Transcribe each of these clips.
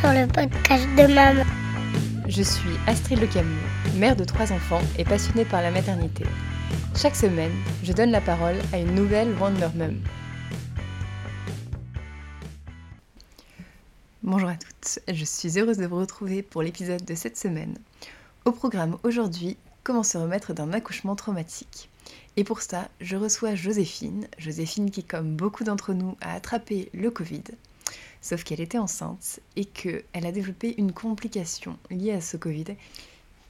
sur le podcast de maman. Je suis Astrid Le Camus, mère de trois enfants et passionnée par la maternité. Chaque semaine, je donne la parole à une nouvelle Wonder Mum. Bonjour à toutes, je suis heureuse de vous retrouver pour l'épisode de cette semaine. Au programme aujourd'hui, comment se remettre d'un accouchement traumatique. Et pour ça, je reçois Joséphine, Joséphine qui, comme beaucoup d'entre nous, a attrapé le Covid, sauf qu'elle était enceinte et qu'elle a développé une complication liée à ce Covid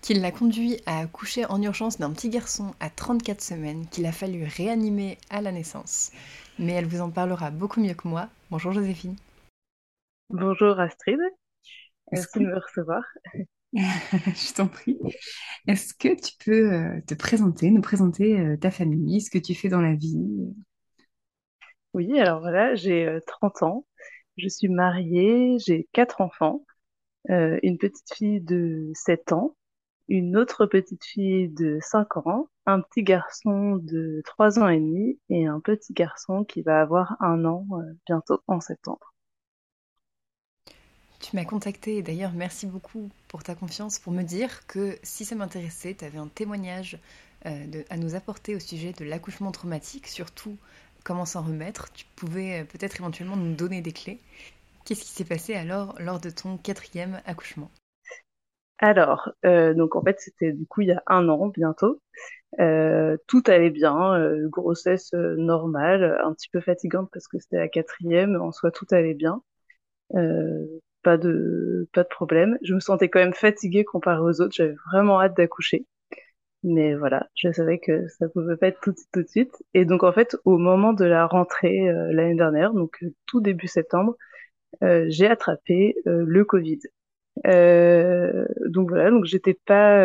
qui l'a conduit à accoucher en urgence d'un petit garçon à 34 semaines qu'il a fallu réanimer à la naissance. Mais elle vous en parlera beaucoup mieux que moi. Bonjour Joséphine. Bonjour Astrid, merci de me recevoir. Je t'en prie. Est-ce que tu peux euh, te présenter, nous présenter euh, ta famille, ce que tu fais dans la vie? Oui, alors voilà, j'ai 30 euh, ans, je suis mariée, j'ai quatre enfants, une petite fille de 7 ans, une autre petite fille de 5 ans, un petit garçon de 3 ans et demi et un petit garçon qui va avoir un an bientôt en septembre. Tu m'as contacté d'ailleurs merci beaucoup pour ta confiance pour me dire que si ça m'intéressait, tu avais un témoignage euh, à nous apporter au sujet de l'accouchement traumatique, surtout comment s'en remettre. Tu pouvais euh, peut-être éventuellement nous donner des clés. Qu'est-ce qui s'est passé alors lors de ton quatrième accouchement? Alors, euh, donc en fait, c'était du coup il y a un an bientôt. tout allait bien, grossesse normale, un petit peu fatigante parce que c'était la quatrième, en soi tout allait bien pas de pas de problème. Je me sentais quand même fatiguée comparée aux autres. J'avais vraiment hâte d'accoucher. Mais voilà, je savais que ça pouvait pas être tout de suite, tout de suite. Et donc en fait, au moment de la rentrée euh, l'année dernière, donc euh, tout début septembre, euh, j'ai attrapé le Covid. donc voilà, donc j'étais pas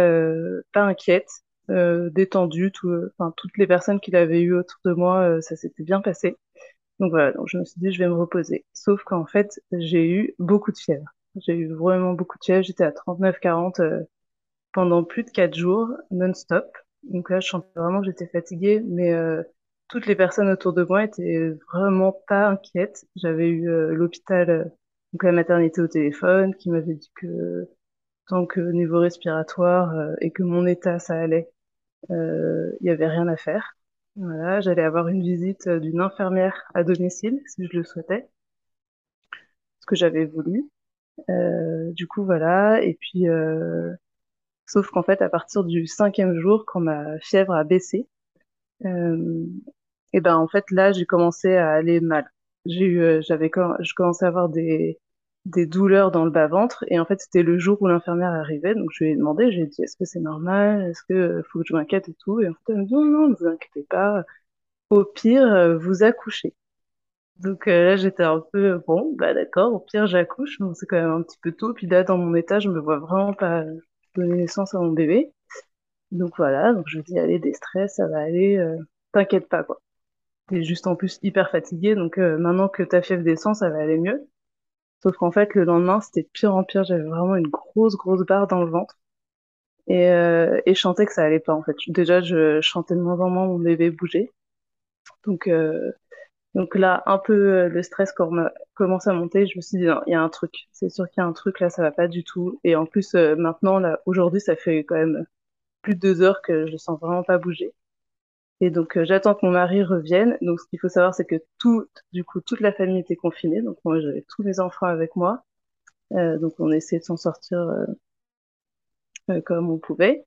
pas inquiète, détendue. Tout, enfin toutes les personnes qui l'avaient eu autour de moi, ça s'était bien passé. Donc voilà, donc je me suis dit, je vais me reposer. Sauf qu'en fait, j'ai eu beaucoup de fièvre. J'ai eu vraiment beaucoup de fièvre. J'étais à 39-40 euh, pendant plus de 4 jours, non-stop. Donc là, je sentais vraiment que j'étais fatiguée, mais euh, toutes les personnes autour de moi étaient vraiment pas inquiètes. J'avais eu euh, l'hôpital, donc la maternité au téléphone, qui m'avait dit que tant que niveau respiratoire et que mon état, ça allait, il y avait rien à faire. Voilà, j'allais avoir une visite euh, d'une infirmière à domicile, si je le souhaitais, ce que j'avais voulu. Euh, du coup, voilà. Et puis, euh, sauf qu'en fait, à partir du cinquième jour, quand ma fièvre a baissé, euh, et ben en fait là, j'ai commencé à aller mal. J'ai eu, euh, j'avais, je commençais à avoir des des douleurs dans le bas-ventre. Et en fait, c'était le jour où l'infirmière arrivait. Donc, je lui ai demandé, j'ai dit, est-ce que c'est normal? Est-ce que euh, faut que je m'inquiète et tout? Et en fait, elle me dit, non, non, ne vous inquiétez pas. Au pire, euh, vous accouchez. Donc là, j'étais un peu, bon, bah d'accord, au pire, j'accouche. Bon, c'est quand même un petit peu tôt. Puis là, dans mon état, je me vois vraiment pas donner naissance à mon bébé. Donc voilà, donc je dis, allez, des stress, ça va aller, t'inquiète pas, quoi. T'es juste en plus hyper fatigué, donc maintenant que ta fièvre descend, ça va aller mieux. Sauf qu'en fait, le lendemain, c'était pire en pire. J'avais vraiment une grosse, grosse barre dans le ventre. Et, euh, et je que ça allait pas, en fait. Déjà, je chantais de moins en moins mon bébé bouger. Donc, euh, donc là, un peu euh, le stress commence à monter. Je me suis dit, non, il y a un truc. C'est sûr qu'il y a un truc, là, ça va pas du tout. Et en plus, euh, maintenant, là, aujourd'hui, ça fait quand même plus de deux heures que je sens vraiment pas bouger. Et donc euh, j'attends que mon mari revienne. Donc ce qu'il faut savoir, c'est que tout, du coup, toute la famille était confinée. Donc moi, j'avais tous mes enfants avec moi. Euh, donc on essayait de s'en sortir euh, euh comme on pouvait.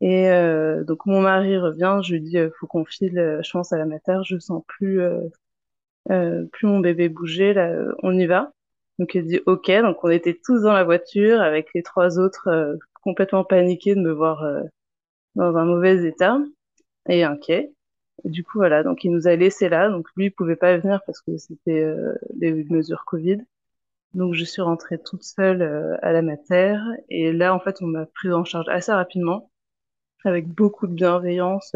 Et euh, donc mon mari revient. Je lui dis, faut qu'on file. je pense à la mater. Je sens plus, plus mon bébé bouger. Là, on y va. Donc il dit OK. Donc on était tous dans la voiture avec les trois autres complètement paniqués de me voir dans un mauvais état et inquiet. du coup, voilà, donc il nous a laissé là. Donc lui, il pouvait pas venir parce que c'était euh, les mesures Covid. Donc je suis rentrée toute seule euh, à la mater. Et là, en fait, on m'a pris en charge assez rapidement, avec beaucoup de bienveillance.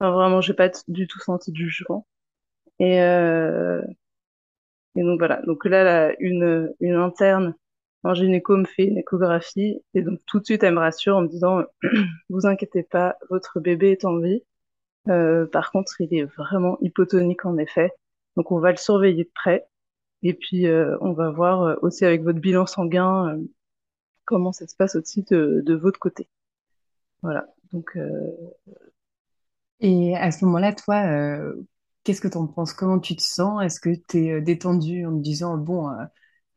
Enfin, vraiment, j'ai pas du tout senti du jugement. Et, euh, et donc voilà. Donc là, une, une interne en gynéco me fait une échographie et donc tout de suite elle me rassure en me disant vous inquiétez pas, votre bébé est en vie. Euh, par contre, il est vraiment hypotonique en effet, donc on va le surveiller de près. Et puis, on va voir aussi avec votre bilan sanguin comment ça se passe aussi de, de votre côté. Voilà. Donc, Et à ce moment-là, toi, qu'est-ce que tu en penses? Comment tu te sens? Est-ce que tu es détendu en te disant, bon,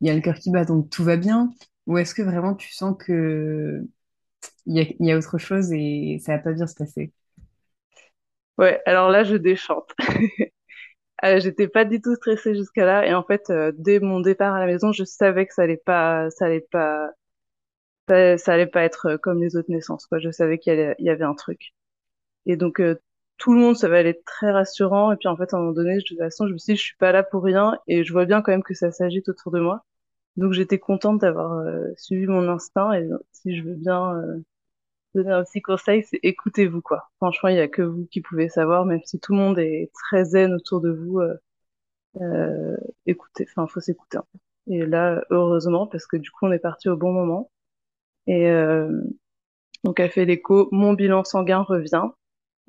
il y a le cœur qui bat, donc tout va bien? Ou est-ce que vraiment tu sens que il y a, autre chose et ça va pas bien se passer? Ouais, alors là, je déchante. Euh, j'étais pas du tout stressée jusqu'à là et en fait, euh, dès mon départ à la maison, je savais que ça allait pas, ça allait pas, ça, allait pas être euh, comme les autres naissances, quoi. Je savais qu'il y avait un truc. Et donc, euh, tout le monde, ça va aller très rassurant. Et puis, en fait, à un moment donné, de toute façon, je me suis dit, je suis pas là pour rien et je vois bien quand même que ça s'agite autour de moi. Donc, j'étais contente d'avoir euh, suivi mon instinct et si je veux bien euh, donner un petit conseil, c'est écoutez-vous, quoi. Franchement, il y a que vous qui pouvez savoir, même si tout le monde est très zen autour de vous. euh, euh, écoutez, enfin, faut s'écouter. Et là, heureusement, parce que du coup, on est parti au bon moment. Et euh, donc, elle fait l'écho, mon bilan sanguin revient.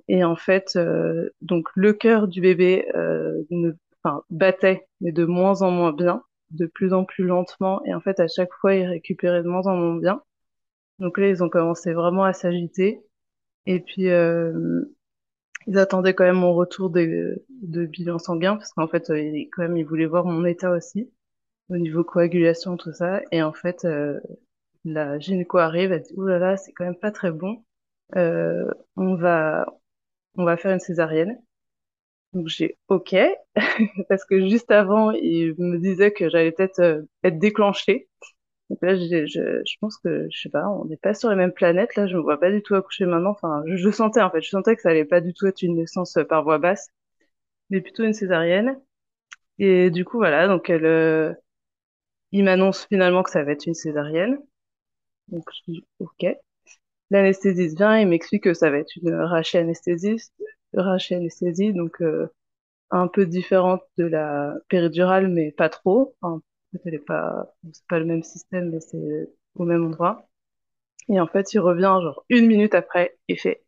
Et en fait, euh, donc le cœur du bébé euh, ne, battait, mais de moins en moins bien, de plus en plus lentement. Et en fait, à chaque fois, il récupérait de moins en moins bien. Donc là, ils ont commencé vraiment à s'agiter. Et puis, euh, ils attendaient quand même mon retour de, de bilan sanguin, parce qu'en fait, euh, ils- quand même, ils voulaient voir mon état aussi, au niveau coagulation, tout ça. Et en fait, euh, la gynéco arrive, elle dit, Ouh là là, c'est quand même pas très bon. Euh, on va, on va faire une césarienne. Donc j'ai OK, parce que juste avant, il me disait que j'allais peut-être euh, être déclenchée. Donc là, je, je pense que, je sais pas, on n'est pas sur les mêmes planètes. Là, je me vois pas du tout accoucher maintenant. Enfin, je, je sentais en fait, je sentais que ça allait pas du tout être une naissance euh, par voie basse, mais plutôt une césarienne. Et du coup, voilà, donc elle, euh, il m'annonce finalement que ça va être une césarienne. Donc je dis OK. L'anesthésiste vient et m'explique que ça va être une rachie anesthésie, donc euh, un peu différente de la péridurale, mais pas trop. Enfin, elle pas, pas le même système, mais c'est au même endroit. Et en fait, il revient genre une minute après et fait,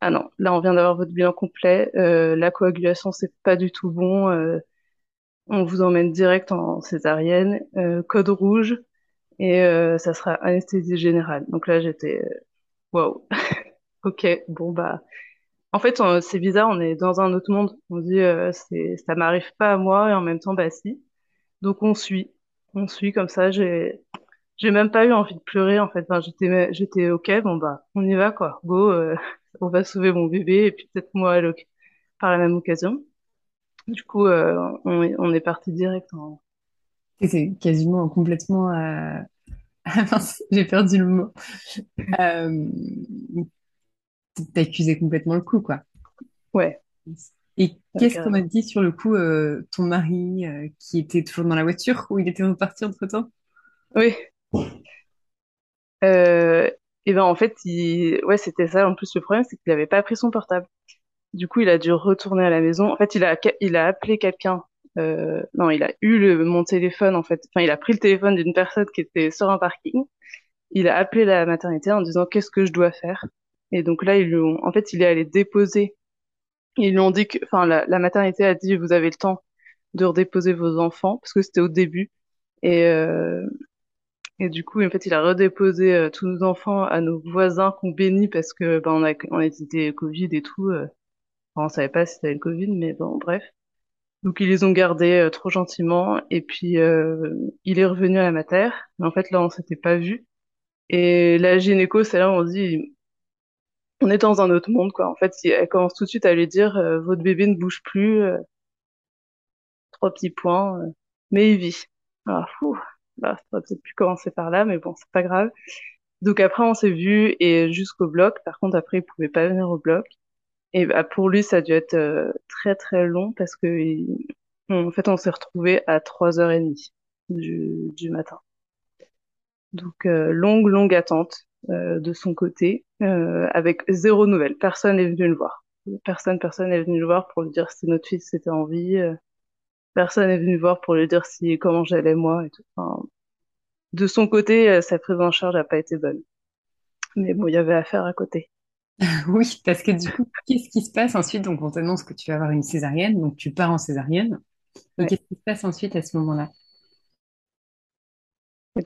ah non, là on vient d'avoir votre bilan complet, euh, la coagulation c'est pas du tout bon, euh, on vous emmène direct en césarienne, code rouge, et euh, ça sera anesthésie générale. Donc là j'étais, euh, waouh, ok, bon bah, en fait c'est bizarre, on est dans un autre monde. On dit, euh, c'est, ça m'arrive pas à moi et en même temps bah si. Donc on suit, on suit comme ça. J'ai, même pas eu envie de pleurer en fait. Enfin, j'étais, ok, bon bah, on y va quoi. Go, euh, on va sauver mon bébé et puis peut-être moi l'oc- par la même occasion. Du coup, on est, parti direct. C'est quasiment complètement... euh, Ah mince, j'ai perdu le mot. Euh, T'as accusé complètement le coup, quoi. Ouais, Et qu'est-ce qu'on a dit sur le coup, euh, ton mari euh, qui était toujours dans la voiture ou il était reparti entre-temps? Oui. Euh, et ben en fait, il... ouais, c'était ça. En plus, le problème, c'est qu'il avait pas pris son portable. Du coup, il a dû retourner à la maison. En fait, il a, il a appelé quelqu'un. Euh, non, il a eu le, mon téléphone, en fait. Enfin, il a pris le téléphone d'une personne qui était sur un parking. Il a appelé la maternité en disant qu'est-ce que je dois faire? Et donc là, ils lui ont, en fait, il est allé déposer. Ils lui ont dit que, enfin, la, la maternité a dit vous avez le temps de redéposer vos enfants parce que c'était au début. Et, euh, et du coup, en fait, il a redéposé euh, tous nos enfants à nos voisins qu'on bénit parce que ben, on a, on été Covid et tout. euh. On savait pas si c'était le Covid, mais bon, bref. Donc ils les ont gardés euh, trop gentiment et puis euh, il est revenu à la mater. Mais en fait là on s'était pas vu. Et la gynéco c'est là où on dit on est dans un autre monde quoi. En fait elle commence tout de suite à lui dire euh, votre bébé ne bouge plus, euh, trois petits points, euh, mais il vit. Alors fou, bah, ça aurait peut-être pu commencer par là, mais bon c'est pas grave. Donc après on s'est vu et jusqu'au bloc. Par contre après il pouvait pas venir au bloc. Et bah, pour lui ça a dû être euh, très très long parce que il- en fait on s'est retrouvés à 3h30 du, du matin. Donc euh, longue longue attente euh, de son côté euh, avec zéro nouvelle. Personne n'est venu le voir. Personne personne n'est venu le voir pour lui dire si notre fils était en vie. euh, Personne n'est venu le voir pour lui dire si comment j'allais moi et tout. De son côté, euh, sa prise en charge n'a pas été bonne. Mais bon, il y avait affaire à côté. Oui, parce que du coup, qu'est-ce qui se passe ensuite? Donc, on t'annonce que tu vas avoir une césarienne, donc tu pars en césarienne. Et Ouais. qu'est-ce qui se passe ensuite à ce moment-là?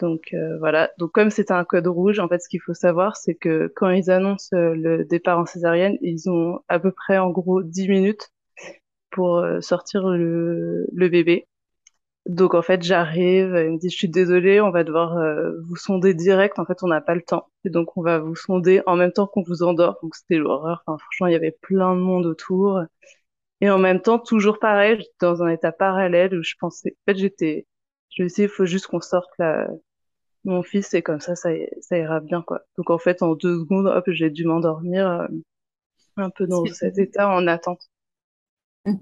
Donc euh, voilà. Donc comme c'était un code rouge, en fait, ce qu'il faut savoir, c'est que quand ils annoncent euh, le départ en césarienne, ils ont à peu près en gros 10 minutes pour euh, sortir le, le bébé. Donc en fait, j'arrive, il me dit, je suis désolée, on va devoir euh, vous sonder direct. En fait, on n'a pas le temps. Et donc on va vous sonder en même temps qu'on vous endort. Donc c'était l'horreur. Enfin, franchement, il y avait plein de monde autour. Et en même temps, toujours pareil, j'étais dans un état parallèle où je pensais, en fait, j'étais, je me suis dit, il faut juste qu'on sorte la, mon fils et comme ça, ça, ça ira bien, quoi. Donc en fait, en deux secondes, hop, j'ai dû m'endormir euh, un peu dans cet état en attente.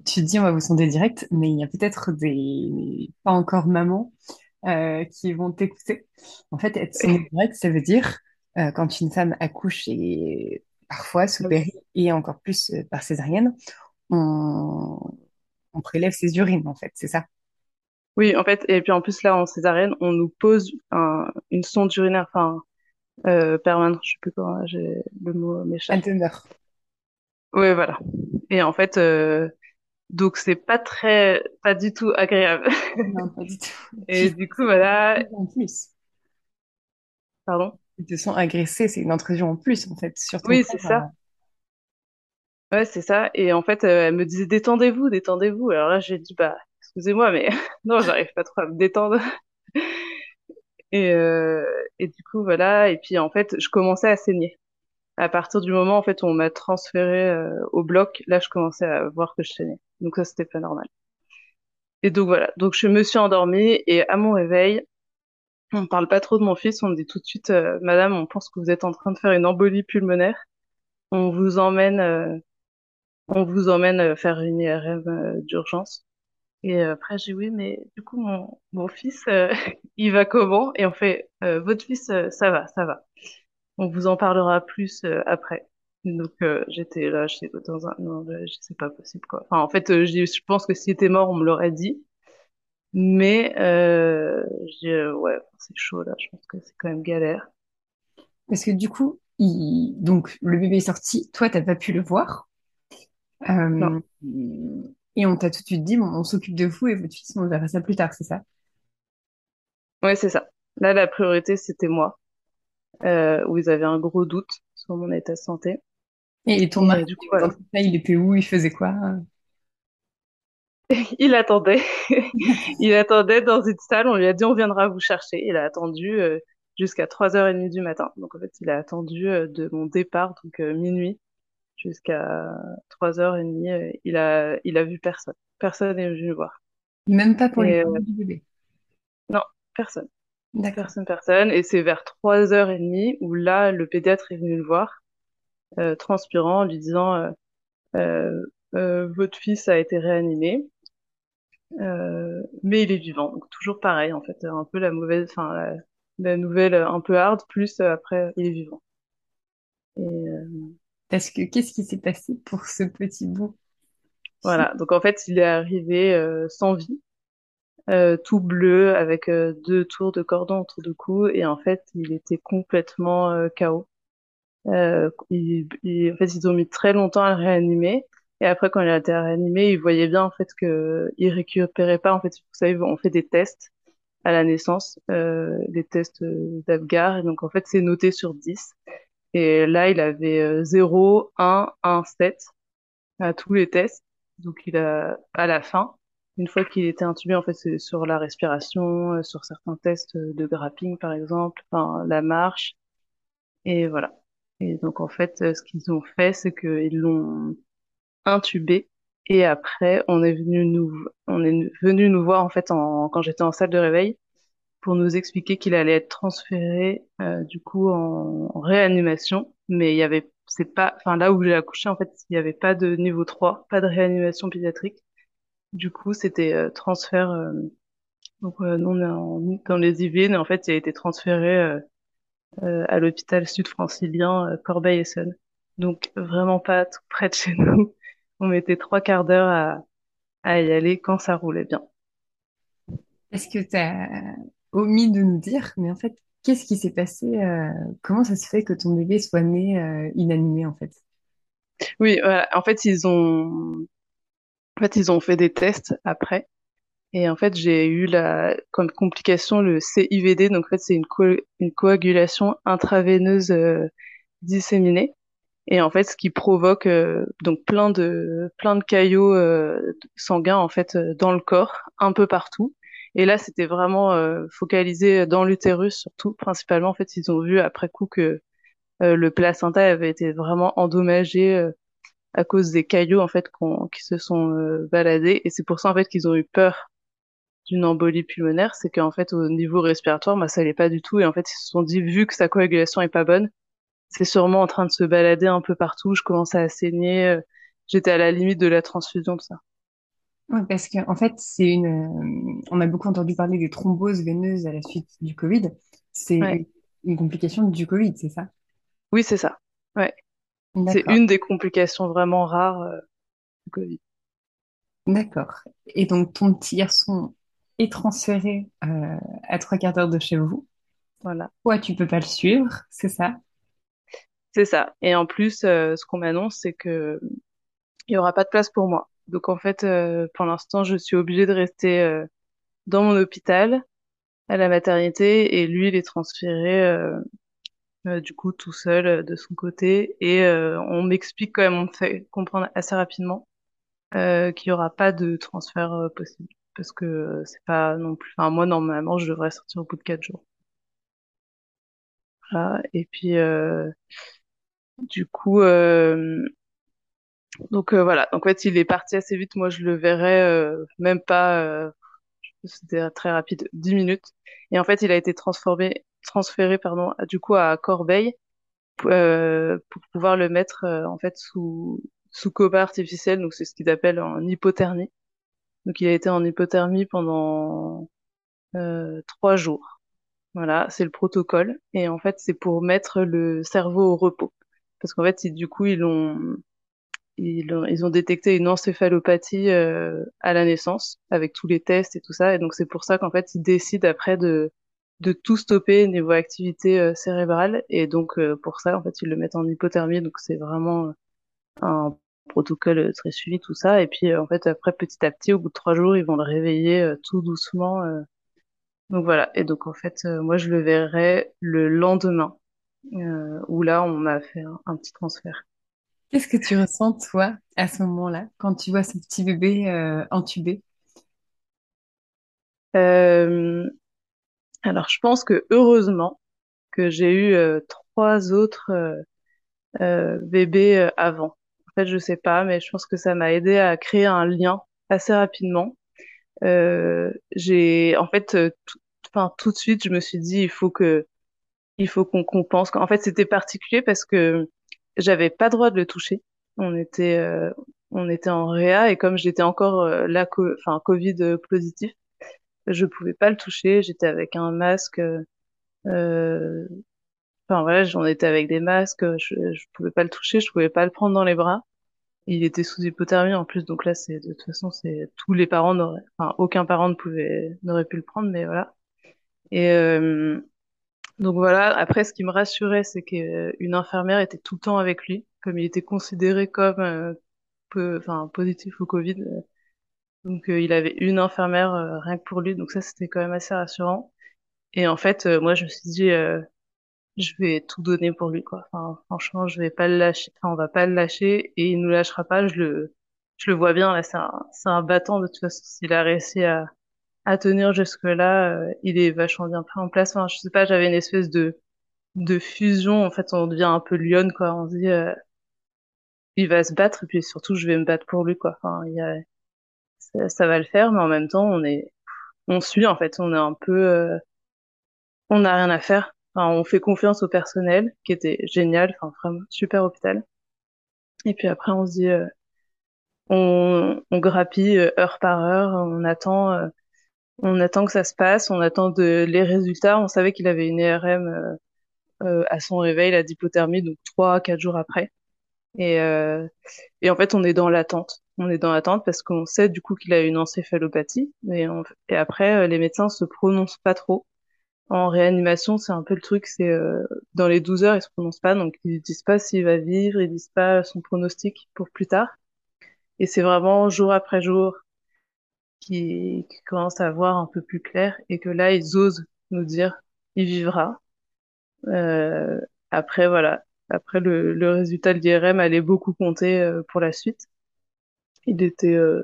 Tu dis on va vous sonder direct, mais il y a peut-être des pas encore mamans euh, qui vont t'écouter. En fait, être sondée direct, ça veut dire euh, quand une femme accouche et parfois sous péri et encore plus euh, par césarienne, on, on prélève ses urines, en fait, c'est ça? Oui, en fait, et puis en plus là, en césarienne, on nous pose un, une sonde urinaire, enfin, euh, permanente, je sais plus comment, j'ai, le mot m'échappe. Elle demeure. Oui, voilà. Et en fait, euh, donc c'est pas très, pas du tout agréable. Non, pas du tout. Et du coup, voilà, en plus, pardon? ils te sont agressés, c'est une intrusion en plus, en fait, sur ton Oui, c'est ça. Ouais, c'est ça. Et en fait, euh, elle me disait détendez-vous, détendez-vous. Alors là, j'ai dit bah, excusez-moi, mais non, j'arrive pas trop à me détendre. Et, euh, et du coup, voilà. Et puis en fait, je commençais à saigner. À partir du moment en fait où on m'a transféré euh, au bloc, là, je commençais à voir que je saignais. Donc ça, c'était pas normal. Et donc voilà. Donc je me suis endormie et à mon réveil, on parle pas trop de mon fils. On me dit tout de suite, euh, Madame, on pense que vous êtes en train de faire une embolie pulmonaire. On vous emmène, euh, on vous emmène euh, faire une IRM euh, d'urgence. Et euh, après, j'ai oui, mais du coup, mon, mon fils, il va comment? Et on fait, votre fils, ça va, ça va. On vous en parlera plus euh, après. Donc euh, j'étais là, j'étais dans un, non, c'est pas possible quoi. Enfin, en fait, euh, je, pense que s'il était mort, on me l'aurait dit. Mais euh, ouais, c'est chaud là. Je pense que c'est quand même galère. Parce que du coup, il... donc le bébé est sorti, toi, t'as pas pu le voir. Non, Euh, et on t'a tout de suite dit, bon, on s'occupe de vous et votre fils, on verra ça plus tard, c'est ça? ouais, c'est ça. Là, la priorité, c'était moi, euh, où ils avaient un gros doute sur mon état de santé. Et ton mari, du coup, voilà. il était où? Il faisait quoi? Il attendait. Il attendait dans une salle. On lui a dit on viendra vous chercher. Il a attendu euh, jusqu'à 3h30 du matin. Donc en fait, il a attendu euh, de mon départ, donc euh, minuit, jusqu'à 3h30. euh, il a, il a vu personne. Personne n'est venu me voir. Même pas pour les parents du bébé? non, personne. D'accord. Personne, personne. Et c'est vers 3h30 où là, le pédiatre est venu le voir, euh, transpirant, en lui disant euh, euh, votre fils a été réanimé. Euh, mais il est vivant, donc toujours pareil en fait, un peu la mauvaise, enfin la, la nouvelle un peu hard, plus après il est vivant. Et euh, Parce que qu'est-ce qui s'est passé pour ce petit bout? voilà, donc en fait il est arrivé euh, sans vie, euh, tout bleu avec euh, deux tours de cordon autour du cou, et en fait il était complètement euh, KO. Euh, il, il- en fait ils ont mis très longtemps à le réanimer. Et après, quand il a été réanimé, ils voyaient bien en fait que il récupérait pas. En fait, vous savez, on fait des tests à la naissance, euh, des tests euh, d'Apgar. Et donc, en fait, c'est noté sur 10. Et là, il avait euh, 0, 1, 1, 7 à tous les tests. Donc, il a, à la fin, une fois qu'il était intubé, en fait, c'est sur la respiration, euh, sur certains tests de grapping, par exemple, enfin, la marche. Et voilà. Et donc, en fait, euh, ce qu'ils ont fait, c'est qu'ils l'ont intubé. Et après, on est venu nous, on est venu nous voir, en fait, en, quand j'étais en salle de réveil pour nous expliquer qu'il allait être transféré euh, du coup en, réanimation, mais il y avait c'est pas enfin là où j'ai accouché en fait, il y avait pas de niveau 3, pas de réanimation pédiatrique. Du coup, c'était euh, transfert euh, donc euh, nous on est en- dans les Yvelines et en fait, il a été transféré euh, euh, à l'hôpital sud-francilien euh, Corbeil-Essonnes. Donc vraiment pas tout près de chez nous. On mettait trois quarts d'heure à, à y aller quand ça roulait bien. Est-ce que tu as omis de nous dire, mais en fait, qu'est-ce qui s'est passé? euh, comment ça se fait que ton bébé soit né euh, inanimé, en fait? Oui, voilà. En fait, ils ont en fait, ils ont fait des tests après Et en fait, j'ai eu la, comme complication le CIVD. Donc, en fait, c'est une, co- une coagulation intraveineuse euh, disséminée. Et en fait, ce qui provoque euh, donc plein de plein de caillots euh, sanguins en fait dans le corps, un peu partout. Et là, c'était vraiment focalisé dans l'utérus surtout, principalement. En fait, ils ont vu après coup que le placenta avait été vraiment endommagé à cause des caillots en fait qu'on- qui se sont euh, baladés. Et c'est pour ça en fait qu'ils ont eu peur d'une embolie pulmonaire, c'est qu'en fait au niveau respiratoire, bah, ça allait pas du tout. Et en fait, ils se sont dit vu que sa coagulation est pas bonne c'est sûrement en train de se balader un peu partout. Je commençais à saigner. euh, J'étais à la limite de la transfusion, de ça. Ouais, parce que en fait, c'est une. euh, on a beaucoup entendu parler des thromboses veineuses à la suite du Covid. C'est Ouais. une complication du Covid, c'est ça? Oui, c'est ça. Ouais. C'est une des complications vraiment rares euh, du Covid. d'accord. Et donc, ton petit garçon est transféré euh, à trois quarts d'heure de chez vous. Voilà. Toi, tu peux pas le suivre, c'est ça? C'est ça. Et en plus, euh, ce qu'on m'annonce, c'est que il y aura pas de place pour moi. Donc en fait, euh, pour l'instant, je suis obligée de rester euh, dans mon hôpital à la maternité et lui, il est transféré euh, du coup tout seul euh, de son côté. Et euh, on m'explique quand même, on me fait comprendre assez rapidement qu'il y aura pas de transfert possible parce que c'est pas non plus. Enfin, moi normalement, je devrais sortir au bout de quatre jours. Voilà. Et puis du coup, donc voilà. Donc en fait, il est parti assez vite. Moi, je le verrai même pas. C'était très rapide, 10 minutes. Et en fait, il a été transformé, transféré, pardon, du coup à Corbeil euh, pour pouvoir le mettre euh, en fait sous sous coma artificiel. Donc c'est ce qu'ils appellent en hypothermie. Donc il a été en hypothermie pendant euh, trois jours. Voilà, c'est le protocole. Et en fait, c'est pour mettre le cerveau au repos. Parce qu'en fait, du coup, ils ont, ils ont, détecté une encéphalopathie euh, à la naissance, avec tous les tests et tout ça. Et donc, c'est pour ça qu'en fait, ils décident après de, tout stopper niveau activité euh, cérébrale. Et donc, euh, pour ça, en fait, ils le mettent en hypothermie. Donc, c'est vraiment un protocole très suivi, tout ça. Et puis, euh, en fait, après, petit à petit, au bout de trois jours, ils vont le réveiller euh, tout doucement. euh, donc voilà, et donc en fait, euh, moi je le verrai le lendemain, euh, où là on m'a fait un petit transfert. Qu'est-ce que tu ressens, toi, à ce moment-là, quand tu vois ce petit bébé euh, intubé? Euh, alors je pense que heureusement que j'ai eu euh, trois autres euh, euh, bébés euh, avant. En fait, je sais pas, mais je pense que ça m'a aidé à créer un lien assez rapidement. Euh, j'ai, en fait, euh, enfin tout de suite, je me suis dit il faut que, il faut qu'on compense. En fait, c'était particulier parce que j'avais pas droit de le toucher. On était, euh, on était en réa et comme j'étais encore euh, là, enfin Covid euh, positif, je pouvais pas le toucher. J'étais avec un masque. euh, Enfin voilà, j'en étais avec des masques. Je, je pouvais pas le toucher. Je pouvais pas le prendre dans les bras. Il était sous hypothermie en plus, donc là c'est de toute façon c'est tous les parents n'auraient, enfin aucun parent ne pouvait n'aurait pu le prendre, mais voilà. Et donc voilà. Après, ce qui me rassurait, c'est qu'une infirmière était tout le temps avec lui, comme il était considéré comme euh, peu, enfin positif au Covid. euh, Donc euh, il avait une infirmière euh, rien que pour lui, donc ça c'était quand même assez rassurant. Et en fait, euh, moi je me suis dit, euh, je vais tout donner pour lui quoi. Enfin, franchement, je vais pas le lâcher. Enfin, on va pas le lâcher et il nous lâchera pas. Je le, je le vois bien là. C'est un, c'est un battant de toute façon. S'il a réussi à, à tenir jusque-là, euh, il est vachement bien pris en place. Enfin, je sais pas, j'avais une espèce de, de fusion. En fait, on devient un peu lionne quoi. On se dit, euh, il va se battre et puis surtout, je vais me battre pour lui quoi. Enfin, il y a, ça, va le faire, mais en même temps, on est, on suit en fait. On est un peu, euh, on n'a rien à faire. Enfin, on fait confiance au personnel qui était génial. Enfin, vraiment super hôpital. Et puis après, on se dit, euh, on, on grappille euh, heure par heure, on attend, euh, on attend que ça se passe, on attend de, les résultats. On savait qu'il avait une IRM euh, à son réveil, la d'hypothermie, donc trois, quatre jours après. Et, euh, et en fait, on est dans l'attente. On est dans l'attente parce qu'on sait du coup qu'il a une encéphalopathie. Et, et après, euh, les médecins se prononcent pas trop. En réanimation, c'est un peu le truc, c'est euh, dans les 12 heures, ils se prononcent pas, donc ils disent pas s'il va vivre, ils disent pas son pronostic pour plus tard. Et c'est vraiment jour après jour qui, qui commencent à voir un peu plus clair et que là, ils osent nous dire, il vivra. Euh, après, voilà. Après, le, résultat de l'IRM allait beaucoup compter euh, pour la suite. Il était, euh,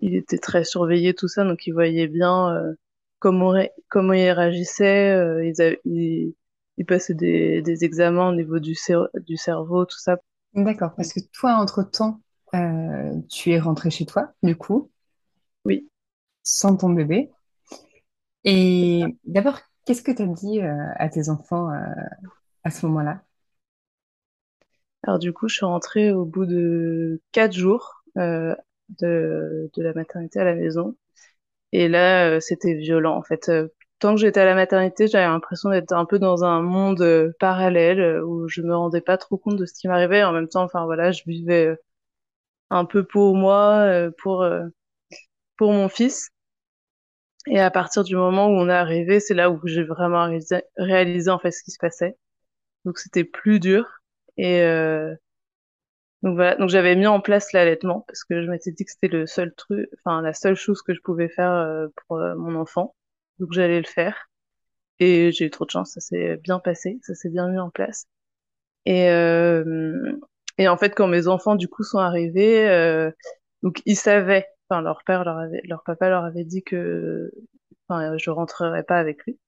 il était très surveillé, tout ça, donc il voyait bien comment, comment il réagissait. Ils, ils, ils passaient des, des examens au niveau du, cer- du cerveau, tout ça. D'accord, parce que toi, entre-temps, tu es rentré chez toi, du coup, Oui. sans ton bébé. Et d'abord, qu'est-ce que tu as dit euh, à tes enfants euh, à ce moment-là? Alors du coup, je suis rentrée au bout de quatre jours euh, de, de la maternité à la maison. Et là, c'était violent. En fait, tant que j'étais à la maternité, j'avais l'impression d'être un peu dans un monde parallèle où je me rendais pas trop compte de ce qui m'arrivait. En même temps, enfin voilà, je vivais un peu pour moi, pour pour mon fils. Et à partir du moment où on est arrivé, c'est là où j'ai vraiment réalisé, réalisé en fait ce qui se passait. Donc c'était plus dur. Et euh, donc voilà, donc j'avais mis en place l'allaitement parce que je m'étais dit que c'était le seul truc, enfin la seule chose que je pouvais faire euh, pour euh, mon enfant. Donc j'allais le faire. Et j'ai eu trop de chance, ça s'est bien passé, ça s'est bien mis en place. Et, euh, et en fait, quand mes enfants du coup sont arrivés, euh, donc ils savaient, enfin leur père leur avait, leur papa leur avait dit que, enfin je rentrerais pas avec lui.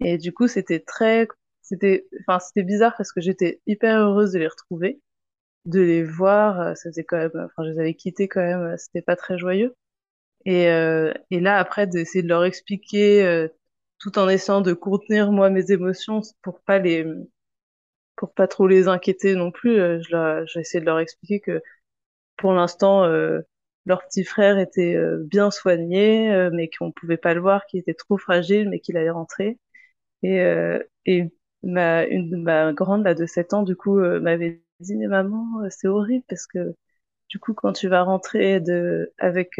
Et du coup, c'était très, c'était, enfin c'était bizarre parce que j'étais hyper heureuse de les retrouver, de les voir. euh, Ça faisait quand même, enfin je les avais quittés quand même, euh, c'était pas très joyeux. Et, euh, et là, après, d'essayer de leur expliquer, euh, tout en essayant de contenir moi mes émotions pour pas les, pour pas trop les inquiéter non plus, euh, je j'ai essayé de leur expliquer que pour l'instant, euh, leur petit frère était euh, bien soigné, euh, mais qu'on pouvait pas le voir, qu'il était trop fragile, mais qu'il allait rentrer. Et, euh, et ma, une, ma grande, là, de 7 ans, du coup, m'avait dit, mais maman, c'est horrible parce que du coup, quand tu vas rentrer de, avec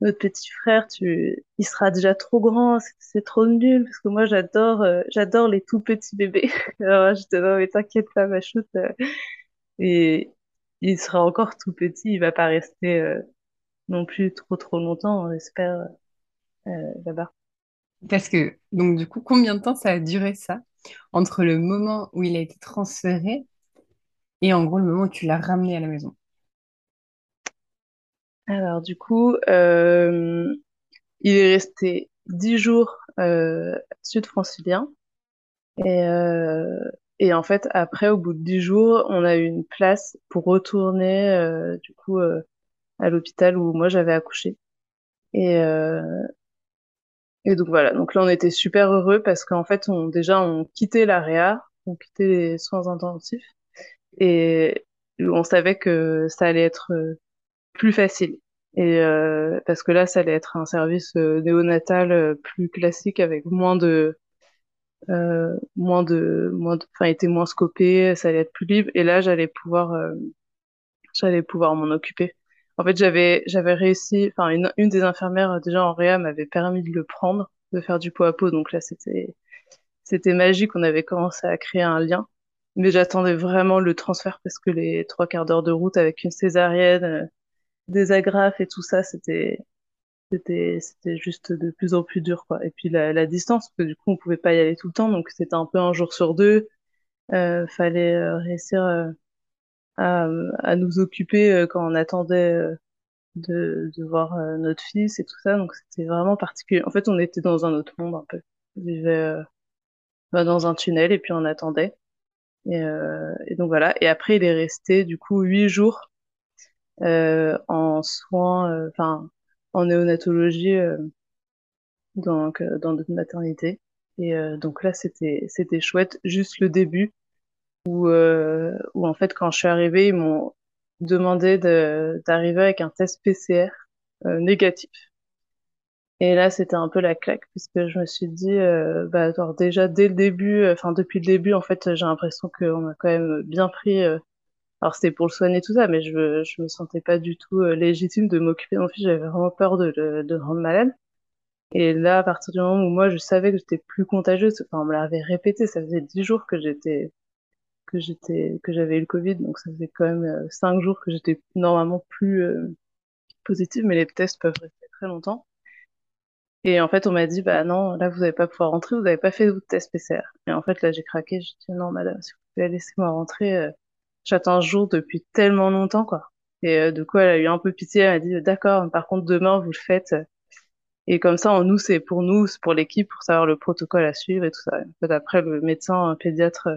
notre petit frère, tu, il sera déjà trop grand, c'est trop nul, parce que moi, j'adore, euh, j'adore les tout petits bébés. Alors, je te dis, non, mais t'inquiète pas, ma choutte, euh, et il sera encore tout petit, il va pas rester euh, non plus trop trop longtemps, on espère, euh, là-bas. Parce que, donc du coup, combien de temps ça a duré ça, entre le moment où il a été transféré et en gros le moment où tu l'as ramené à la maison? Alors, du coup, euh, il est resté dix jours euh, sud francilien. Et, euh, et en fait, après, au bout de dix jours, on a eu une place pour retourner du coup à l'hôpital où moi j'avais accouché. Et, euh, et donc voilà. Donc là, on était super heureux parce qu'en fait, on déjà on quittait la réa, on quittait les soins intensifs et on savait que ça allait être euh, plus facile. Et euh, parce que là, ça allait être un service euh, néonatal plus classique avec moins de euh, moins de moins de, enfin, était moins scopé, ça allait être plus libre. Et là, j'allais pouvoir j'allais pouvoir m'en occuper. En fait, j'avais j'avais réussi, enfin une une des infirmières euh, déjà en réa m'avait permis de le prendre, de faire du pot à pot. Donc là, c'était c'était magique. On avait commencé à créer un lien. Mais j'attendais vraiment le transfert parce que les trois quarts d'heure de route avec une césarienne, euh, des agrafes et tout ça, c'était c'était c'était juste de plus en plus dur quoi. Et puis la, la distance, parce que du coup on pouvait pas y aller tout le temps, donc c'était un peu un jour sur deux. Euh, fallait euh, réussir à, nous occuper euh, quand on attendait euh, de, voir euh, notre fils et tout ça, donc c'était vraiment particulier. En fait, on était dans un autre monde un peu. On vivait bah, dans un tunnel et puis on attendait. Et, donc voilà. Et après, il est resté du coup huit jours en soins, enfin en néonatologie. donc dans notre maternité. Et donc là, c'était chouette. Juste le début où euh, où en fait quand je suis arrivée, ils m'ont demandé de d'arriver avec un test PCR euh, négatif. Et là, c'était un peu la claque puisque je me suis dit, euh, bah alors déjà dès le début, euh, enfin depuis le début, en fait, j'ai l'impression qu'on a quand même bien pris. euh, alors c'était pour le soigner tout ça, mais je je me sentais pas du tout euh, légitime de m'occuper de mon fils. J'avais vraiment peur de le de rendre malade. Et là, à partir du moment où moi, je savais que j'étais plus contagieuse, enfin, on me l'avait répété, ça faisait dix jours que j'étais, que j'étais, que j'avais eu le Covid, donc ça faisait quand même euh, cinq jours que j'étais normalement plus euh, positive, mais les tests peuvent rester très longtemps. Et en fait, on m'a dit, bah non, là, vous n'allez pas pouvoir rentrer, vous n'avez pas fait votre test PCR. Et en fait, là, j'ai craqué, j'ai dit, non, madame, si vous pouvez laisser moi rentrer, euh, j'attends un jour depuis tellement longtemps, quoi. Et euh, du coup, elle a eu un peu pitié, elle m'a dit, d'accord, par contre, demain, vous le faites. Et comme ça, en nous, c'est pour nous, c'est pour l'équipe, pour savoir le protocole à suivre et tout ça. En fait, après, le médecin pédiatre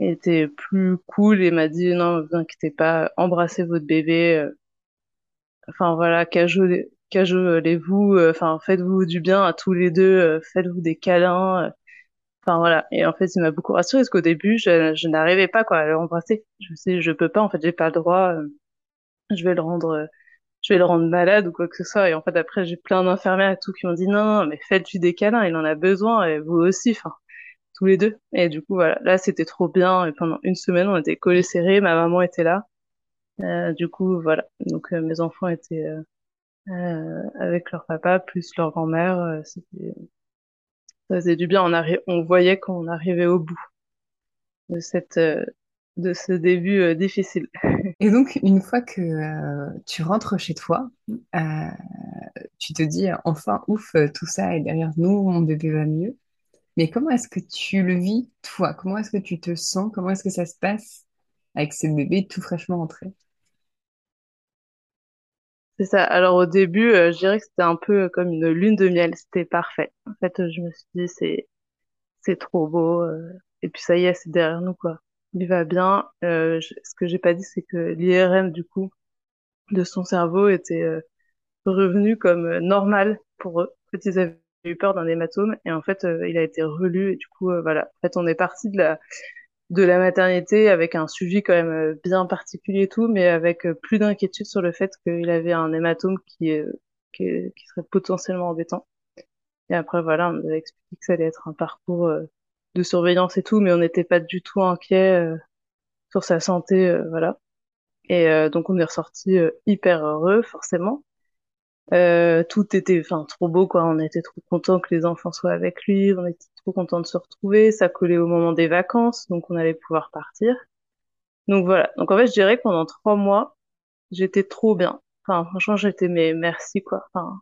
était plus cool et m'a dit, non, vous inquiétez pas, embrassez votre bébé. euh, Enfin, voilà, cajolez- cajolez-vous, euh, enfin, faites-vous du bien à tous les deux, euh, faites-vous des câlins. Enfin, voilà. Et en fait, il m'a beaucoup rassurée parce qu'au début, je, je n'arrivais pas, quoi, à l'embrasser. Je me suis dit, je peux pas, en fait, j'ai pas le droit, je vais le rendre, je vais le rendre malade ou quoi que ce soit. Et en fait, après, j'ai plein d'infirmières et tout qui m'ont dit, non, mais faites-lui des câlins, il en a besoin, et vous aussi, enfin, tous les deux. Et du coup, voilà, là, c'était trop bien. Et pendant une semaine, on était collés serrés, ma maman était là. Euh, du coup, voilà. Donc, euh, mes enfants étaient euh, euh, avec leur papa, plus leur grand-mère. euh, ça faisait du bien. On arri- on voyait qu'on arrivait au bout de cette, de ce début difficile. Et donc, une fois que euh, tu rentres chez toi, euh, tu te dis, enfin, ouf, tout ça est derrière nous, mon bébé va mieux. Mais comment est-ce que tu le vis, toi? Comment est-ce que tu te sens? Comment est-ce que ça se passe avec ce bébé tout fraîchement rentré? C'est ça. Alors, au début, euh, je dirais que c'était un peu comme une lune de miel. C'était parfait. En fait, euh, je me suis dit, c'est, trop beau. euh, et puis, ça y est, c'est derrière nous, quoi. Il va bien. Euh, ce que j'ai pas dit, c'est que l'IRM, du coup, de son cerveau était euh, revenu comme euh, normal pour eux. Eu peur d'un hématome et en fait, euh, il a été relu et du coup, euh, voilà. En fait, on est parti de la de la maternité avec un suivi quand même euh, bien particulier et tout, mais avec plus d'inquiétude sur le fait qu'il avait un hématome qui qui, qui serait potentiellement embêtant. Et après, voilà, on nous a expliqué que ça allait être un parcours de surveillance et tout, mais on n'était pas du tout inquiet sur sa santé, voilà. Et donc on est ressorti hyper heureux, forcément. Euh, tout était, enfin, trop beau, quoi. On était trop contents que les enfants soient avec lui. On était trop contents de se retrouver. Ça collait au moment des vacances, donc on allait pouvoir partir. Donc voilà. Donc en fait, je dirais que pendant trois mois, j'étais trop bien. Enfin, franchement, j'étais, mais merci, quoi. Enfin,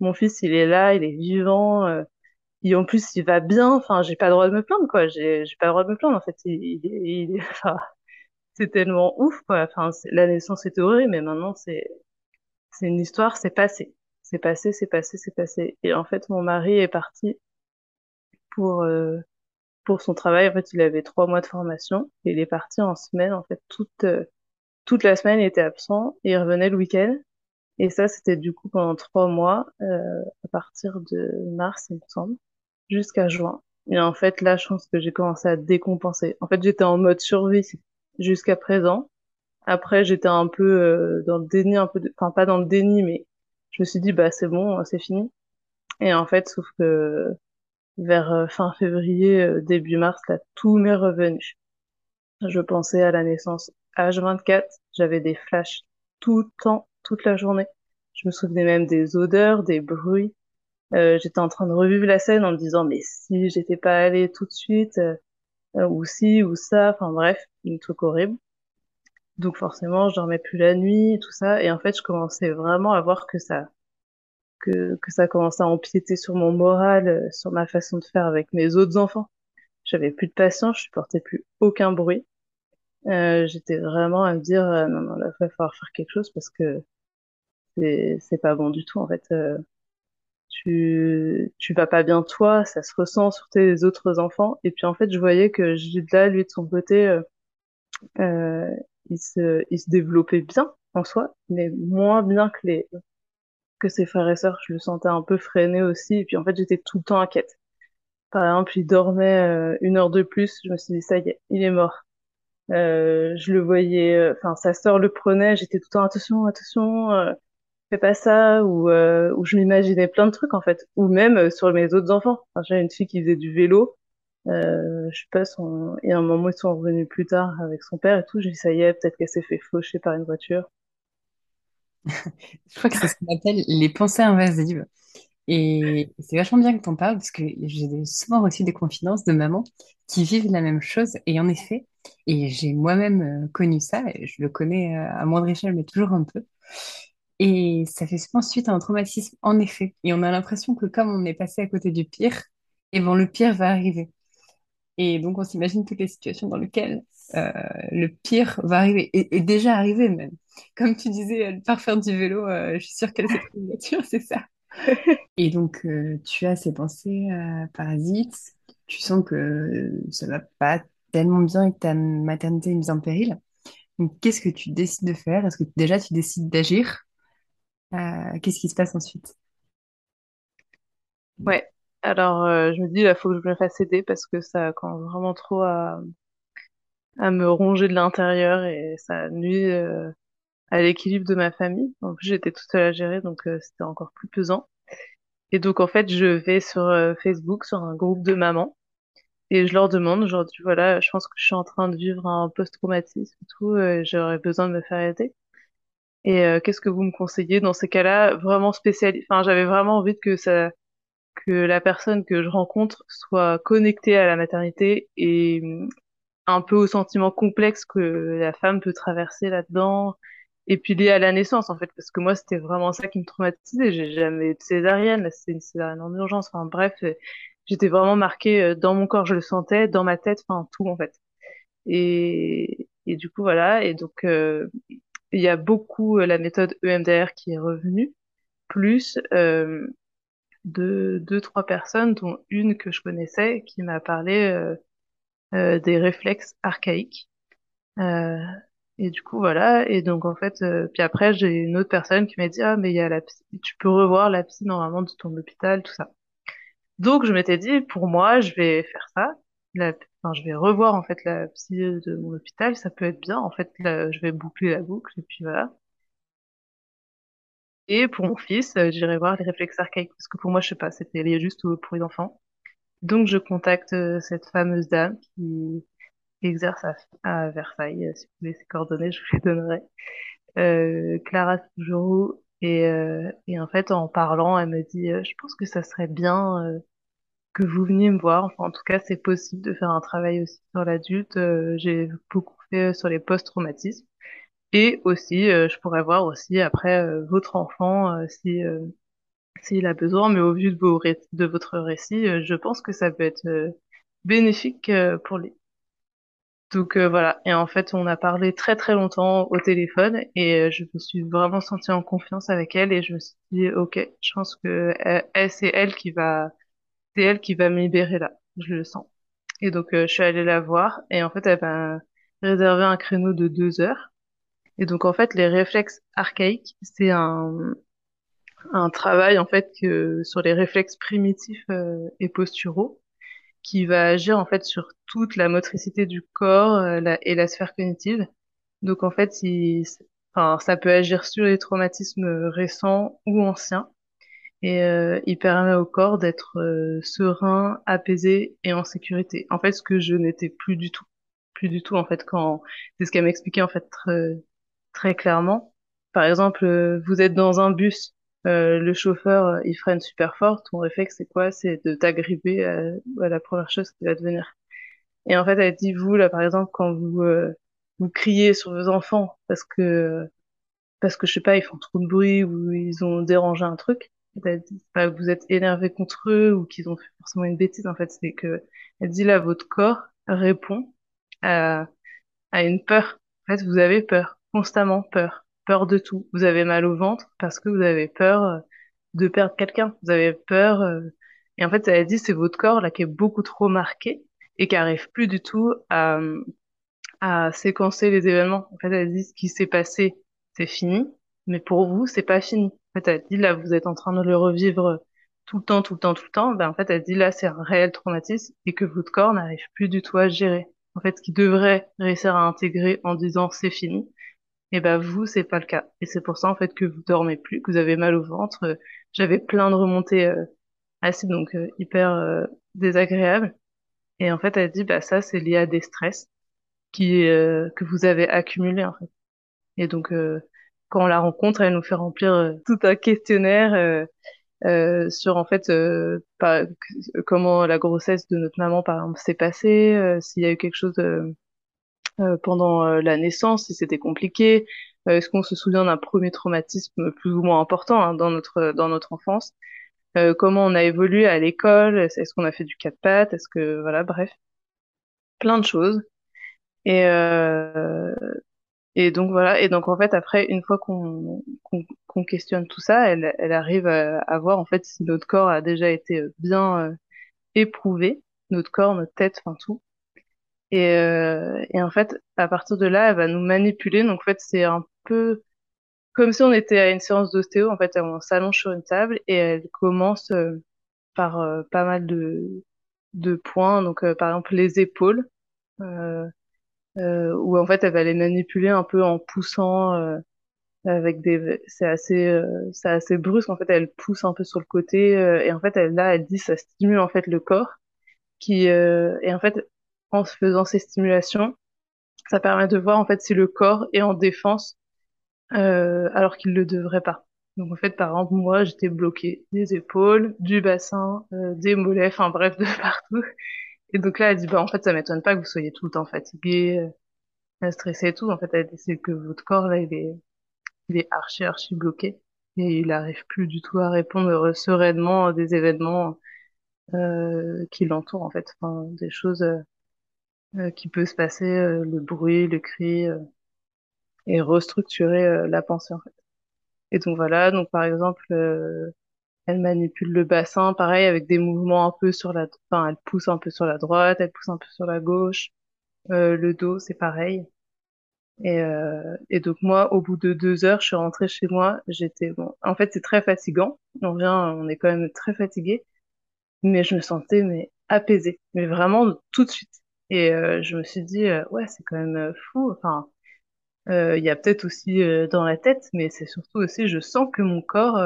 mon fils, il est là, il est vivant. euh, et en plus, il va bien. Enfin, j'ai pas le droit de me plaindre, quoi. J'ai, j'ai pas le droit de me plaindre, en fait. Il, il, enfin, c'est tellement ouf, quoi. Enfin, la naissance était horrible, mais maintenant, c'est, c'est une histoire, c'est passé. C'est passé, c'est passé, c'est passé. Et en fait, mon mari est parti pour, euh, pour son travail. En fait, il avait trois mois de formation et il est parti en semaine. En fait, toute, euh, toute la semaine, il était absent et il revenait le week-end. Et ça, c'était du coup pendant trois mois, euh, à partir de mars, il me semble, jusqu'à juin. Et en fait, là, je pense que j'ai commencé à décompenser. En fait, j'étais en mode survie jusqu'à présent. Après, j'étais un peu euh, dans le déni, un peu, de- enfin pas dans le déni, mais je me suis dit bah c'est bon, c'est fini. Et en fait, sauf que vers euh, fin février, euh, début mars, là, tout m'est revenu. Je pensais à la naissance H24, j'avais des flashs tout le temps, toute la journée. Je me souvenais même des odeurs, des bruits. Euh, j'étais en train de revivre la scène en me disant mais si j'étais pas allée tout de suite, euh, euh, ou si, ou ça, enfin bref, un truc horrible. Donc forcément, je dormais plus la nuit, tout ça, et en fait, je commençais vraiment à voir que ça, que, que ça commençait à empiéter sur mon moral, euh, sur ma façon de faire avec mes autres enfants. J'avais plus de patience, je supportais plus aucun bruit. Euh, j'étais vraiment à me dire, euh, non, non, là, il va falloir faire quelque chose parce que c'est, pas bon du tout, en fait. Euh, tu, tu vas pas bien toi, ça se ressent sur tes autres enfants. Et puis, en fait, je voyais que Gilda, lui, de son côté, euh, euh, il se, il se développait bien en soi, mais moins bien que les, que ses frères et sœurs. Je le sentais un peu freiné aussi. Et puis, en fait, j'étais tout le temps inquiète. Par exemple, il dormait euh, une heure de plus. Je me suis dit, ça y est, il est mort. Euh, je le voyais, euh, enfin, sa sœur le prenait. J'étais tout le temps, attention, attention, euh, fais pas ça. Ou, euh, ou je m'imaginais plein de trucs, en fait. Ou même euh, sur mes autres enfants. J'avais une fille qui faisait du vélo. Euh, je sais pas, son... et à un moment, ils sont revenus plus tard avec son père et tout. J'ai dit, ça y est, peut-être qu'elle s'est fait faucher par une voiture. Je crois que c'est ce qu'on appelle les pensées invasives. Et c'est vachement bien que t'en parles parce que j'ai souvent reçu des confidences de mamans qui vivent la même chose. Et en effet, et j'ai moi-même euh, connu ça, je le connais euh, à moindre échelle, mais toujours un peu. Et ça fait souvent suite à un traumatisme, en effet. Et on a l'impression que comme on est passé à côté du pire, et bon, le pire va arriver. Et donc, on s'imagine toutes les situations dans lesquelles euh, le pire va arriver, et, et déjà arrivé même. Comme tu disais, euh, par faire du vélo, euh, je suis sûre qu'elle s'est pris une voiture, c'est ça. Et donc, euh, tu as ces pensées parasites, tu sens que ça va pas tellement bien et que ta maternité est mise en péril. Donc, qu'est-ce que tu décides de faire? Est-ce que déjà tu décides d'agir? Qu'est-ce qui se passe ensuite? Ouais. Alors, euh, je me dis, il faut que je me fasse aider parce que ça commence vraiment trop à, me ronger de l'intérieur et ça nuit euh, à l'équilibre de ma famille. En plus, j'étais toute seule à gérer, donc euh, c'était encore plus pesant. Et donc, en fait, je vais sur Facebook, sur un groupe de mamans, et je leur demande, dis, voilà, je pense que je suis en train de vivre un post-traumatisme et tout, euh, j'aurais besoin de me faire aider. Et qu'est-ce que vous me conseillez dans ces cas-là, vraiment spécialisé. Enfin, j'avais vraiment envie que ça, que la personne que je rencontre soit connectée à la maternité et hum, un peu au sentiment complexe que la femme peut traverser là-dedans. Et puis lié à la naissance, en fait, parce que moi, c'était vraiment ça qui me traumatisait. J'ai jamais de césarienne, là, une césarienne en urgence. Enfin, bref, euh, j'étais vraiment marquée euh, dans mon corps, je le sentais, dans ma tête, enfin, tout, en fait. Et, et du coup, voilà. Et donc, euh, il y a beaucoup la méthode EMDR qui est revenue, plus deux, trois personnes, dont une que je connaissais, qui m'a parlé euh, euh, des réflexes archaïques. Euh, et du coup, voilà. Et donc, en fait, puis après, j'ai une autre personne qui m'a dit, ah, mais il y a la psy, tu peux revoir la psy normalement de ton hôpital, tout ça. Donc, je m'étais dit, pour moi, je vais faire ça. Je vais revoir, en fait, la psy de mon hôpital. Ça peut être bien. En fait, je vais boucler la boucle. Et puis, voilà. Et pour mon fils, euh, j'irai voir les réflexes archaïques. Parce que pour moi, je sais pas, c'était juste au- pour les enfants. Donc, je contacte euh, cette fameuse dame qui exerce à, Versailles. Euh, Si vous voulez ses coordonnées, je vous les donnerai. Euh, Clara Tougereau. Et, euh, et en fait, en parlant, elle me dit, euh, je pense que ça serait bien euh, que vous veniez me voir. Enfin, en tout cas, c'est possible de faire un travail aussi sur l'adulte. Euh, j'ai beaucoup fait euh, sur les post-traumatismes. Et aussi, euh, je pourrais voir aussi après euh, votre enfant euh, si s'il a besoin. Mais au vu de vos de votre récit, je pense que ça peut être bénéfique pour lui. Donc euh, voilà, et en fait on a parlé très très longtemps au téléphone et je me suis vraiment sentie en confiance avec elle et je me suis dit ok, je pense que elle, c'est elle qui va c'est elle qui va me libérer là, je le sens. Et donc euh, je suis allée la voir et en fait elle m'a réservé un créneau de deux heures. Et donc en fait les réflexes archaïques c'est un un travail en fait que sur les réflexes primitifs euh, et posturaux qui va agir en fait sur toute la motricité du corps euh, la- et la sphère cognitive. Donc en fait, il, enfin, ça peut agir sur les traumatismes récents ou anciens et euh, il permet au corps d'être euh, serein, apaisé et en sécurité. En fait, ce que je n'étais plus du tout, plus du tout en fait quand c'est ce qu'elle m'expliquait en fait très, clairement. Par exemple, euh, vous êtes dans un bus, euh, le chauffeur euh, il freine super fort, ton réflexe c'est quoi? C'est de t'agripper à, à la première chose qui va te venir. Et en fait, elle dit vous là par exemple quand vous euh, vous criez sur vos enfants parce que parce que je sais pas ils font trop de bruit ou ils ont dérangé un truc. Elle dit pas que vous êtes énervé contre eux ou qu'ils ont fait forcément une bêtise en fait, c'est que elle dit là votre corps répond à à une peur. En fait, vous avez peur, constamment peur, peur de tout. Vous avez mal au ventre parce que vous avez peur euh, de perdre quelqu'un. Vous avez peur. euh, Et en fait, elle dit c'est votre corps là qui est beaucoup trop marqué et qui arrive plus du tout à à séquencer les événements. En fait, elle dit ce qui s'est passé, c'est fini, mais pour vous, c'est pas fini. En fait, elle dit là, vous êtes en train de le revivre tout le temps, tout le temps, tout le temps. Ben, en fait, elle dit là, c'est un réel traumatisme et que votre corps n'arrive plus du tout à gérer. En fait, ce qui devrait réussir à intégrer en disant c'est fini, et ben vous, c'est pas le cas. Et c'est pour ça en fait que vous dormez plus, que vous avez mal au ventre. Euh, J'avais plein de remontées euh, acides, donc euh, hyper euh, désagréables. Et en fait, elle dit bah ça, c'est lié à des stress qui euh, que vous avez accumulés en fait. Et donc euh, quand on la rencontre, elle nous fait remplir tout un questionnaire sur en fait pas- comment la grossesse de notre maman par exemple s'est passée, s'il y a eu quelque chose pendant euh, la naissance, si c'était compliqué, Est-ce qu'on se souvient d'un premier traumatisme plus ou moins important hein, dans notre dans notre enfance? Comment on a évolué à l'école? Est-ce qu'on a fait du quatre pattes? Est-ce que voilà, bref, plein de choses. Et et donc voilà, et donc en fait après, une fois qu'on qu'on questionne tout ça, elle, elle arrive à, voir en fait si notre corps a déjà été bien euh, éprouvé, notre corps, notre tête, enfin tout. Et, euh, et en fait, à partir de là, elle va nous manipuler. Donc en fait, c'est un peu comme si on était à une séance d'ostéo. En fait, on s'allonge sur une table et elle commence euh, par euh, pas mal de de points. Donc par exemple les épaules. Euh, euh, où en fait elle va les manipuler un peu en poussant euh, avec des c'est assez euh, c'est assez brusque en fait elle pousse un peu sur le côté euh, et en fait là elle dit ça stimule en fait le corps qui et en fait en faisant ces stimulations ça permet de voir en fait si le corps est en défense alors qu'il le devrait pas donc en fait par exemple moi j'étais bloquée des épaules du bassin des mollets enfin bref de partout et donc là, elle dit, bah, en fait, ça m'étonne pas que vous soyez tout le temps fatigué, euh, stressé et tout. En fait, elle dit, c'est que votre corps, là, il est, il est archi, archi bloqué. Et il arrive plus du tout à répondre sereinement des événements, euh, qui l'entourent, en fait. Enfin, des choses, euh, euh qui peuvent se passer, euh, le bruit, le cri, euh, et restructurer la pensée, en fait. Et donc voilà, donc par exemple, elle manipule le bassin, pareil, avec des mouvements un peu sur la, enfin, elle pousse un peu sur la droite, elle pousse un peu sur la gauche. Euh, le dos, c'est pareil. Et, euh, et donc moi, au bout de deux heures, je suis rentrée chez moi. J'étais bon. En fait, c'est très fatigant. On vient, on est quand même très fatigué, mais je me sentais mais apaisée, mais vraiment tout de suite. Et euh, je me suis dit euh, ouais, c'est quand même euh, fou. Enfin, il y a peut-être aussi dans la tête, mais c'est surtout aussi, je sens que mon corps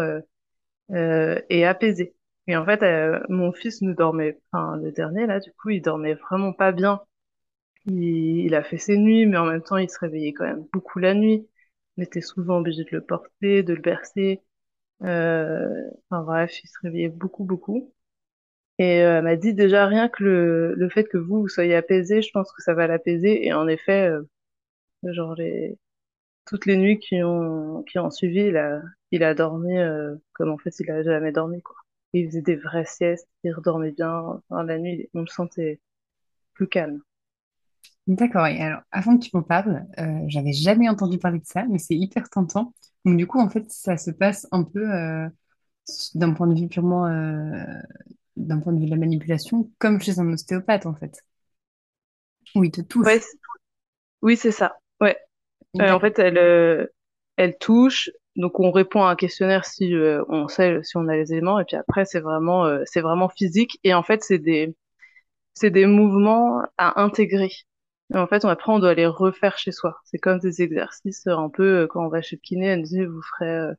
et apaisé. Et en fait, mon fils ne dormait, enfin le dernier là, du coup, il dormait vraiment pas bien. Il, il, a fait ses nuits, mais en même temps, il se réveillait quand même beaucoup la nuit. On était souvent obligé de le porter, de le bercer. Enfin bref, il se réveillait beaucoup, beaucoup. Et euh, elle m'a dit déjà rien que le, le fait que vous, soyez apaisé, je pense que ça va l'apaiser. Et en effet, euh, genre les, toutes les nuits qui ont, qui ont suivi, il a, il a dormi euh, comme en fait il a jamais dormi, quoi. Il faisait des vraies siestes, il redormait bien. Enfin, la nuit, on le sentait plus calme. D'accord, et alors avant que tu m'en parles, euh, j'avais jamais entendu parler de ça, mais c'est hyper tentant. Donc du coup, en fait, ça se passe un peu d'un point de vue purement, d'un point de vue de la manipulation, comme chez un ostéopathe, en fait. Où il te touche. Oui, c'est ça. Ouais. Euh, en fait, elle, euh, elle touche. Donc, on répond à un questionnaire si euh, on sait si on a les éléments. Et puis après, c'est vraiment, c'est vraiment physique. Et en fait, c'est des, c'est des mouvements à intégrer. Et en fait, après, on doit les refaire chez soi. C'est comme des exercices un peu quand on va chez le kiné, elle nous dit vous ferez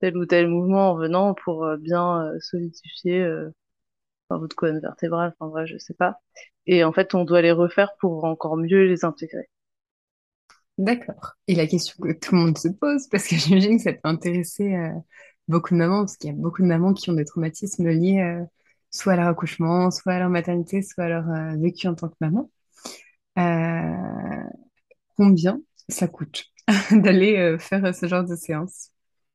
tel ou tel mouvement en venant pour bien solidifier enfin, votre colonne vertébrale. Enfin bref, je sais pas. Et en fait, on doit les refaire pour encore mieux les intégrer. D'accord. Et la question que tout le monde se pose, parce que j'imagine que ça peut intéresser euh, beaucoup de mamans, parce qu'il y a beaucoup de mamans qui ont des traumatismes liés euh, soit à leur accouchement, soit à leur maternité, soit à leur euh, vécu en tant que maman. combien ça coûte d'aller faire ce genre de séance?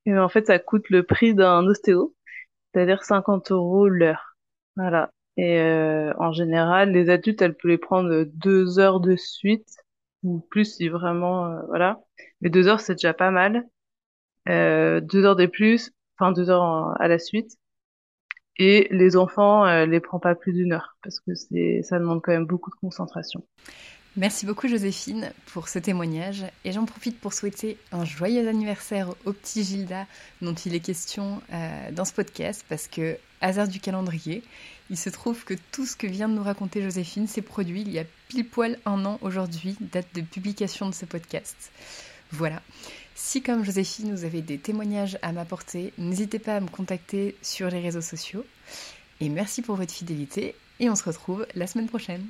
Et en fait, ça coûte le prix d'un ostéo, c'est-à-dire 50 euros l'heure. Voilà. Et en général, les adultes, elles peuvent les prendre deux heures de suite ou plus si vraiment euh, voilà. Mais deux heures c'est déjà pas mal. Euh, deux heures de plus enfin deux heures à la suite. Et les enfants euh, les prend pas plus d'une heure parce que c'est ça demande quand même beaucoup de concentration. Merci beaucoup Joséphine pour ce témoignage. Et j'en profite pour souhaiter un joyeux anniversaire au petit Gilda dont il est question euh, dans ce podcast parce que, hasard du calendrier, il se trouve que tout ce que vient de nous raconter Joséphine s'est produit il y a pile poil un an aujourd'hui, date de publication de ce podcast. Voilà. Si comme Joséphine vous avez des témoignages à m'apporter, n'hésitez pas à me contacter sur les réseaux sociaux. Et merci pour votre fidélité et on se retrouve la semaine prochaine.